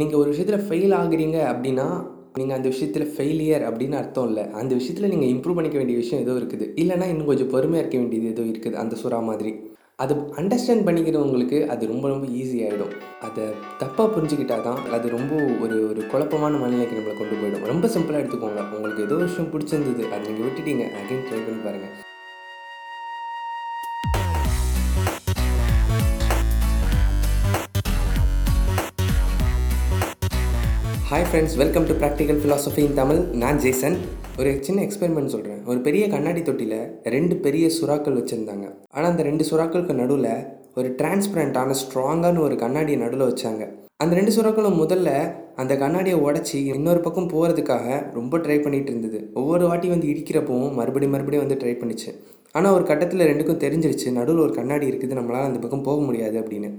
நீங்கள் ஒரு விஷயத்தில் ஃபெயில் ஆகுறீங்க அப்படின்னா நீங்கள் அந்த விஷயத்தில் ஃபெயிலியர் அப்படின்னு அர்த்தம் இல்லை. அந்த விஷயத்தில் நீங்கள் இம்ப்ரூவ் பண்ணிக்க வேண்டிய விஷயம் ஏதோ இருக்குது. இல்லைனா இன்னும் கொஞ்சம் பொறுமையாக இருக்க வேண்டியது ஏதோ இருக்குது. அந்த சுறா மாதிரி. அது அண்டர்ஸ்டாண்ட் பண்ணிக்கிறவங்களுக்கு அது ரொம்ப ரொம்ப ஈஸி ஆகிடும் அதை தப்பாக புரிஞ்சுக்கிட்டா தான் அது ரொம்ப ஒரு ஒரு குழப்பமான மனநிலைக்கு நம்மளை கொண்டு போயிடும். ரொம்ப சிம்பிளாக எடுத்துக்கோங்க. உங்களுக்கு ஏதோ விஷயம் பிடிச்சிருந்தது அதை நீங்கள் விட்டுட்டீங்க அகைன் ட்ரை பண்ணி பாருங்கள் hi friends welcome to Practical Philosophy in Tamil நான் ஜேசன். ஒரு சின்ன எக்ஸ்பெரிமெண்ட் சொல்கிறேன் ஒரு பெரிய கண்ணாடி தொட்டியில் ரெண்டு பெரிய சுறாக்கள் வச்சுருந்தாங்க. ஆனால் அந்த ரெண்டு சுறாக்களுக்கு நடுவில் ஒரு டிரான்ஸ்பரண்டான ஸ்ட்ராங்கான ஒரு கண்ணாடியை நடுவில் வச்சாங்க. அந்த ரெண்டு சுறாக்களும் முதல்ல அந்த கண்ணாடியை உடச்சி இன்னொரு பக்கம் போகிறதுக்காக ரொம்ப ட்ரை பண்ணிகிட்டு இருந்தது. ஒவ்வொரு வாட்டி வந்து இடிக்கிறப்பவும் மறுபடியும் மறுபடியும் வந்து ட்ரை பண்ணிச்சு. ஆனால் ஒரு கட்டத்தில் ரெண்டுக்கும் தெரிஞ்சிருச்சு நடுவில் ஒரு கண்ணாடி இருக்குது நம்மளால் அந்த பக்கம் போக முடியாது அப்படின்னு.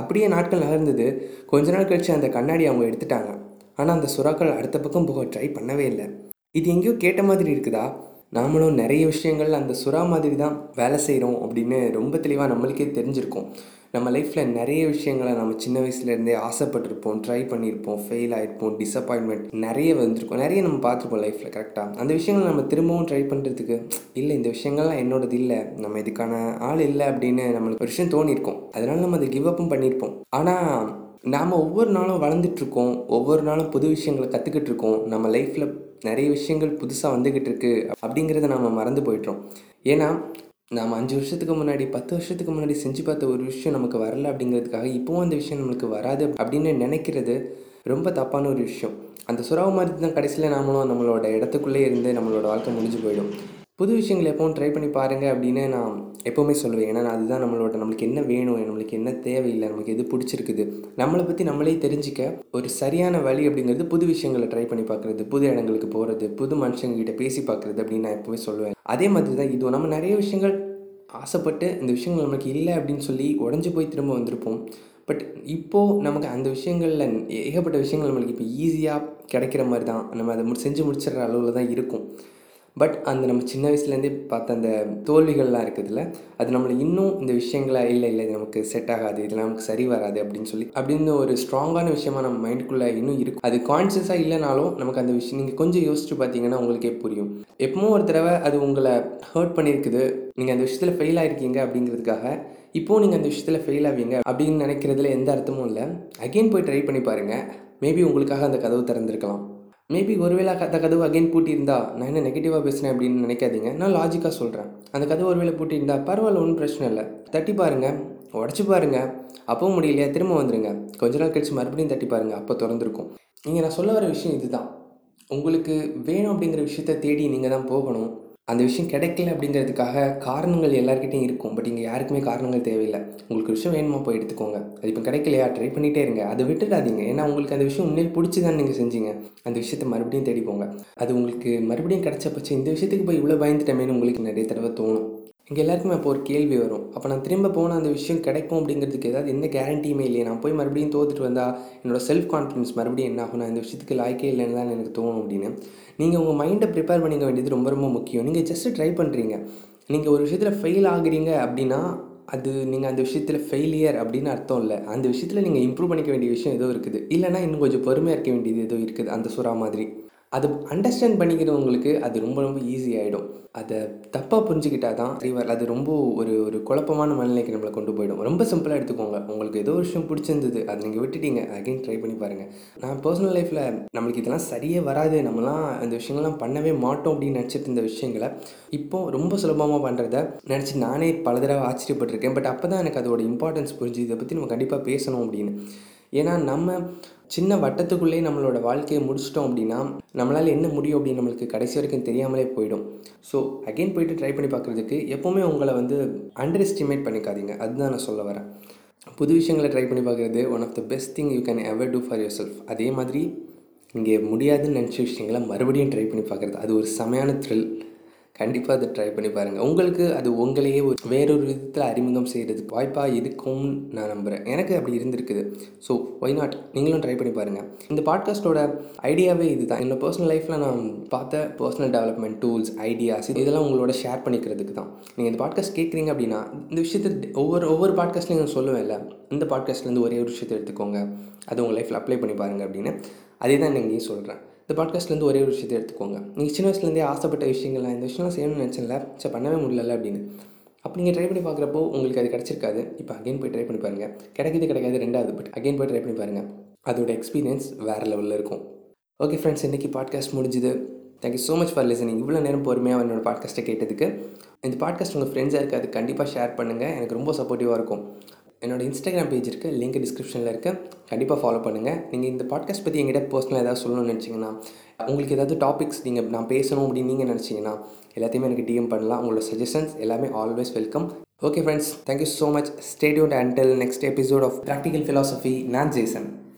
அப்படியே நாட்கள் நகர்ந்தது. கொஞ்ச நாள் கழித்து அந்த கண்ணாடி அவங்க எடுத்துட்டாங்க. ஆனால் அந்த சுறாக்கள் அடுத்த பக்கம் போக ட்ரை பண்ணவே இல்லை. இது எங்கேயோ கேட்ட மாதிரி இருக்குதா? நாமளும் நிறைய விஷயங்கள் அந்த சுறா மாதிரி தான் வேலை செய்கிறோம் அப்படின்னு ரொம்ப தெளிவாக நம்மளுக்கே தெரிஞ்சிருக்கும். நம்ம லைஃப்பில் நிறைய விஷயங்களை நம்ம சின்ன வயசுலேருந்தே ஆசைப்பட்டிருப்போம் ட்ரை பண்ணியிருப்போம் ஃபெயில் ஆகிருப்போம் டிசப்பாயின்மெண்ட் நிறைய வந்திருக்கும். நிறைய நம்ம பார்த்துருப்போம் லைஃப்பில் கரெக்டாக அந்த விஷயங்களை நம்ம திரும்பவும் ட்ரை பண்ணுறதுக்கு இல்லை இந்த விஷயங்கள்லாம் என்னோடது இல்லை நம்ம இதுக்கான ஆள் இல்லை அப்படின்னு நம்மளுக்கு ஒரு விஷயம் தோணியிருக்கோம் அதனால நம்ம அதை கிவ் அப்பும் பண்ணியிருப்போம் ஆனால் நாம் ஒவ்வொரு நாளும் வளர்ந்துட்ருக்கோம் ஒவ்வொரு நாளும் புது விஷயங்களை கற்றுக்கிட்டு இருக்கோம் நம்ம லைஃப்பில் நிறைய விஷயங்கள் புதுசாக வந்துக்கிட்டு இருக்கு அப்படிங்கிறத நாம் மறந்து போயிட்டோம் ஏன்னா நாம் அஞ்சு வருஷத்துக்கு முன்னாடி பத்து வருஷத்துக்கு முன்னாடி செஞ்சு பார்த்த ஒரு விஷயம் நமக்கு வரல அப்படிங்கிறதுக்காக இப்போவும் அந்த விஷயம் நம்மளுக்கு வராது அப்படின்னு நினைக்கிறது ரொம்ப தப்பான ஒரு விஷயம். அந்த சுறாவை மாதிரி தான் கடைசியில் நாமளும் நம்மளோட இடத்துக்குள்ளே இருந்து நம்மளோட வாழ்க்கை முடிஞ்சு போயிடும். புது விஷயங்கள் எப்பவும் ட்ரை பண்ணி பாருங்கள் அப்படின்னு நான் எப்போவுமே சொல்லுவேன். ஏன்னா அதுதான் நம்மளோட நம்மளுக்கு என்ன வேணும் நம்மளுக்கு என்ன தேவையில்லை நமக்கு எது பிடிச்சிருக்குது நம்மளை பற்றி நம்மளே தெரிஞ்சிக்க ஒரு சரியான வழி அப்படிங்கிறது புது விஷயங்களை ட்ரை பண்ணி பார்க்குறது புது இடங்களுக்கு போகிறது புது மனுஷங்ககிட்ட பேசி பார்க்குறது அப்படின்னு நான் எப்போவுமே சொல்லுவேன். அதே மாதிரி தான் இது நம்ம நிறைய விஷயங்கள் ஆசைப்பட்டு இந்த விஷயங்கள் நமக்கு இல்லை அப்படின்னு சொல்லி உடஞ்சி போய் திரும்ப வந்திருப்போம். பட் இப்போது நமக்கு அந்த விஷயங்களில் ஏகப்பட்ட விஷயங்கள் நம்மளுக்கு இப்போ ஈஸியாக கிடைக்கிற மாதிரி தான். நம்ம அதை மு செஞ்சு முடிச்சிடுற அளவில் தான் இருக்கும். பட் அந்த நம்ம சின்ன வயசுலேருந்தே பார்த்த அந்த தோல்விகள்லாம் இருக்குதுல்ல அது நம்மளை இன்னும் இந்த விஷயங்களை இல்லை இல்லை இது நமக்கு செட் ஆகாது இதெல்லாம் நமக்கு சரி வராது அப்படின்னு சொல்லி அப்படின்னு ஒரு ஸ்ட்ராங்கான விஷயமா நம்ம மைண்டுக்குள்ளே இன்னும் இருக்கும். அது கான்சியஸாக இல்லைனாலும் நமக்கு அந்த விஷயம் நீங்கள் கொஞ்சம் யோசிச்சு பார்த்தீங்கன்னா உங்களுக்கே புரியும். எப்பவும் ஒரு தடவை அது உங்களை ஹர்ட் பண்ணியிருக்குது. நீங்கள் அந்த விஷயத்தில் ஃபெயில் ஆகிருக்கீங்க அப்படிங்கிறதுக்காக இப்போது நீங்கள் அந்த விஷயத்தில் ஃபெயில் ஆவீங்க அப்படின்னு நினைக்கிறதுல எந்த அர்த்தமும் இல்லை. அகெயின் போய் ட்ரை பண்ணி பாருங்கள் மேபி உங்களுக்காக அந்த கதவு திறந்திருக்கலாம். மேபி ஒருவேளை அந்த கதவு அகைன் பூட்டியிருந்தா நான் என்ன நெகட்டிவாக பேசுகிறேன் அப்படின்னு நினைக்காதீங்க. நான் லாஜிக்காக சொல்கிறேன் அந்த கதவு ஒருவேளை பூட்டியிருந்தா பரவாயில்ல ஒன்றும் பிரச்சனை இல்லை. தட்டி பாருங்கள் உடச்சி பாருங்கள் அப்பவும் முடியலையா திரும்ப வந்துடுங்க கொஞ்ச நாள் கழிச்சு மறுபடியும் தட்டி பாருங்கள் அப்போ திறந்துருக்கும். நீங்கள் நான் சொல்ல வர விஷயம் இதுதான். உங்களுக்கு வேணும் அப்படிங்கிற விஷயத்த தேடி நீங்கள் தான் போகணும். அந்த விஷயம் கிடைக்கல அப்படிங்கிறதுக்காக காரணங்கள் எல்லாருக்கிட்டையும் இருக்கும். பட் இங்கே யாருக்குமே காரணங்கள் தேவையில்லை. உங்களுக்கு விஷயம் வேணுமா போய் எடுத்துக்கோங்க. அது இப்போ கிடைக்கலையா? ட்ரை பண்ணிகிட்டே இருங்க. அதை விட்டுடாதீங்க ஏன்னா உங்களுக்கு அந்த விஷயம் உண்மையில் பிடிச்சி தான் நீங்கள் செஞ்சீங்க. அந்த விஷயத்தை மறுபடியும் தேடி போங்க. அது உங்களுக்கு மறுபடியும் கிடைச்ச பட்சம் இந்த விஷயத்துக்கு போய் இவ்வளோ பயந்துட்டமேனு உங்களுக்கு நிறைய தடவை தோணும். இங்கே எல்லாருக்குமே அப்போ ஒரு கேள்வி வரும். அப்போ நான் திரும்ப போனால் அந்த விஷயம் கிடைக்கும் அப்படிங்கிறதுக்கு ஏதாவது எந்த கேரண்டியுமே இல்லையே. நான் போய் மறுபடியும் தோத்துட்டு வந்தால் என்னோடய செல்ஃப் கான்ஃபிடன்ஸ் மறுபடியும் என்ன ஆகும் நான் இந்த விஷயத்துக்கு லாய்க்கே இல்லைன்னு தான் எனக்கு தோணும் அப்படின்னு. நீங்கள் உங்கள் மைண்டை ப்ரிப்பேர் பண்ணிக்க வேண்டியது ரொம்ப ரொம்ப முக்கியம். நீங்கள் ஜஸ்ட்டு ட்ரை பண்ணுறீங்க நீங்கள் ஒரு விஷயத்தில் ஃபெயில் ஆகுறீங்க அப்படின்னா அது நீங்கள் அந்த விஷயத்தில் ஃபெயிலியர் அப்படின்னு அர்த்தம் இல்லை. அந்த விஷயத்தில் நீங்கள் இம்ப்ரூவ் பண்ணிக்க வேண்டிய விஷயம் ஏதோ இருக்குது. இல்லைனா இன்னும் கொஞ்சம் பொறுமையாக இருக்க வேண்டியது ஏதோ இருக்குது. அந்த சுறா மாதிரி. அது அண்டர்ஸ்டாண்ட் பண்ணிக்கிறவங்களுக்கு அது ரொம்ப ரொம்ப ஈஸி ஆகிடும் அதை தப்பாக புரிஞ்சுக்கிட்டா தான் அறிவர். அது ரொம்ப ஒரு ஒரு குழப்பமான மனநிலைக்கு நம்மளை கொண்டு போயிடும். ரொம்ப சிம்பிளாக எடுத்துக்கோங்க. உங்களுக்கு ஏதோ ஒரு விஷயம் பிடிச்சிருந்தது அதை நீங்கள் விட்டுட்டீங்க அகைன் ட்ரை பண்ணி பாருங்கள் நான் பர்சனல் லைஃப்பில் நம்மளுக்கு இதெல்லாம் சரியே வராது. நம்மலாம் அந்த விஷயங்கள்லாம் பண்ணவே மாட்டோம் அப்படின்னு நினச்சிட்டு இருந்த விஷயங்களை இப்போது ரொம்ப சுலபமாக பண்ணுறத நினச்சி நானே பல தடவை ஆச்சரியப்பட்டிருக்கேன். பட் அப்போ தான் எனக்கு அதோட இம்பார்ட்டன்ஸ் புரிஞ்சு இதை பற்றி நம்ம கண்டிப்பாக பேசணும் அப்படின்னு. ஏன்னா நம்ம சின்ன வட்டத்துக்குள்ளேயே நம்மளோட வாழ்க்கையை முடிச்சிட்டோம் அப்படின்னா நம்மளால் என்ன முடியும் அப்படின்னு நம்மளுக்கு கடைசி வரைக்கும் தெரியாமலே போயிடும். ஸோ அகெயின் போயிட்டு ட்ரை பண்ணி பார்க்குறதுக்கு எப்போவுமே உங்களை வந்து அண்டர் எஸ்டிமேட் பண்ணிக்காதீங்க. அதுதான் நான் சொல்ல வரேன். புது விஷயங்களை ட்ரை பண்ணி பார்க்குறது one of the best thing you can ever do for yourself அதே மாதிரி இங்கே முடியாதுன்னு நினச்ச விஷயங்களை மறுபடியும் ட்ரை பண்ணி பார்க்குறது. அது ஒரு செமையான த்ரில் கண்டிப்பாக அதை ட்ரை பண்ணி பாருங்கள் உங்களுக்கு அது உங்களையே ஒரு வேறொரு விதத்தில் அறிமுகம் செய்கிறதுக்கு வாய்ப்பாக இருக்கும்னு நான் நம்புகிறேன் எனக்கு அப்படி இருந்திருக்குது. ஸோ ஒய் நாட் நீங்களும் ட்ரை பண்ணி பாருங்கள் இந்த பாட்காஸ்ட்டோட ஐடியாவே இதுதான். என்னோட பர்சனல் லைஃப்பில் நான் பார்த்த பர்சனல் டெவலப்மெண்ட் டூல்ஸ் ஐடியாஸ் இதெல்லாம் உங்களோட ஷேர் பண்ணிக்கிறதுக்கு தான். நீங்கள் இந்த பாட்காஸ்ட் கேட்குறீங்க அப்படின்னா இந்த விஷயத்தை ஒவ்வொரு ஒவ்வொரு பாட்காஸ்ட்லையும் நான் சொல்லுவேன்ல. இந்த பாட்காஸ்ட்லேருந்து ஒரே ஒரு விஷயத்தை எடுத்துக்கோங்க. அது உங்கள் லைஃப்பில் அப்ளை பண்ணி பாருங்கள் அப்படின்னு. அதே தான் நீங்கள் இங்கேயும் சொல்கிறேன் இந்த பாட்காஸ்ட்லேருந்து ஒரே ஒரு விஷயத்தை எடுத்துக்கோங்க. நீங்கள் சின்ன வயசுலேருந்தே ஆசைப்பட்ட விஷயங்கள்லாம் இந்த விஷயம்லாம் செய்யணும்னு நினச்சல சரி பண்ணவே முடியல அப்படின்னு. அப்போ நீங்கள் ட்ரை பண்ணி பார்க்குறப்போ உங்களுக்கு அது கிடச்சிருக்காது. இப்போ அகைன் போய் ட்ரை பண்ணி பாருங்கள் கிடைக்கிது கிடைக்காது ரெண்டாவது பட் அகைன் போய் ட்ரை பண்ணி பாருங்கள் அதோட எக்ஸ்பீரியன்ஸ் வேறு லெவலில் இருக்கும். ஓகே ஃப்ரெண்ட்ஸ் இன்றைக்கி பாட்காஸ்ட் முடிஞ்சுது. Thank you so much for listening இவ்வளோ நேரம் பொறுமையாக என்னோடய பாட்காஸ்ட்டை கேட்டதுக்கு. இந்த பாட்காஸ்ட் உங்கள் ஃப்ரெண்ட்ஸாக இருக்காது கண்டிப்பாக ஷேர் பண்ணுங்கள் எனக்கு ரொம்ப சப்போர்ட்டிவாக இருக்கும். என்னோடய இன்ஸ்டாகிராம் பேஜ் இருக்குது லிங்க் டிஸ்கிரிப்ஷனில் இருக்குது கண்டிப்பாக ஃபாலோ பண்ணுங்கள் நீங்கள் இந்த பாட்காஸ்ட் பற்றி எங்கிட்ட பர்சனலாக ஏதாவது சொல்லணும்னு நினச்சிங்கன்னா உங்களுக்கு ஏதாவது டாபிக்ஸ் நீங்கள் நான் பேசணும் அப்படின்னு நீங்கள் நினச்சிங்கன்னா எல்லாத்தையுமே எனக்கு டிஎம் பண்ணலாம். உங்களோட சஜஷன்ஸ் எல்லாமே always welcome okay friends thank you so much stay tuned until next episode of Practical Philosophy நான் ஜேசன்.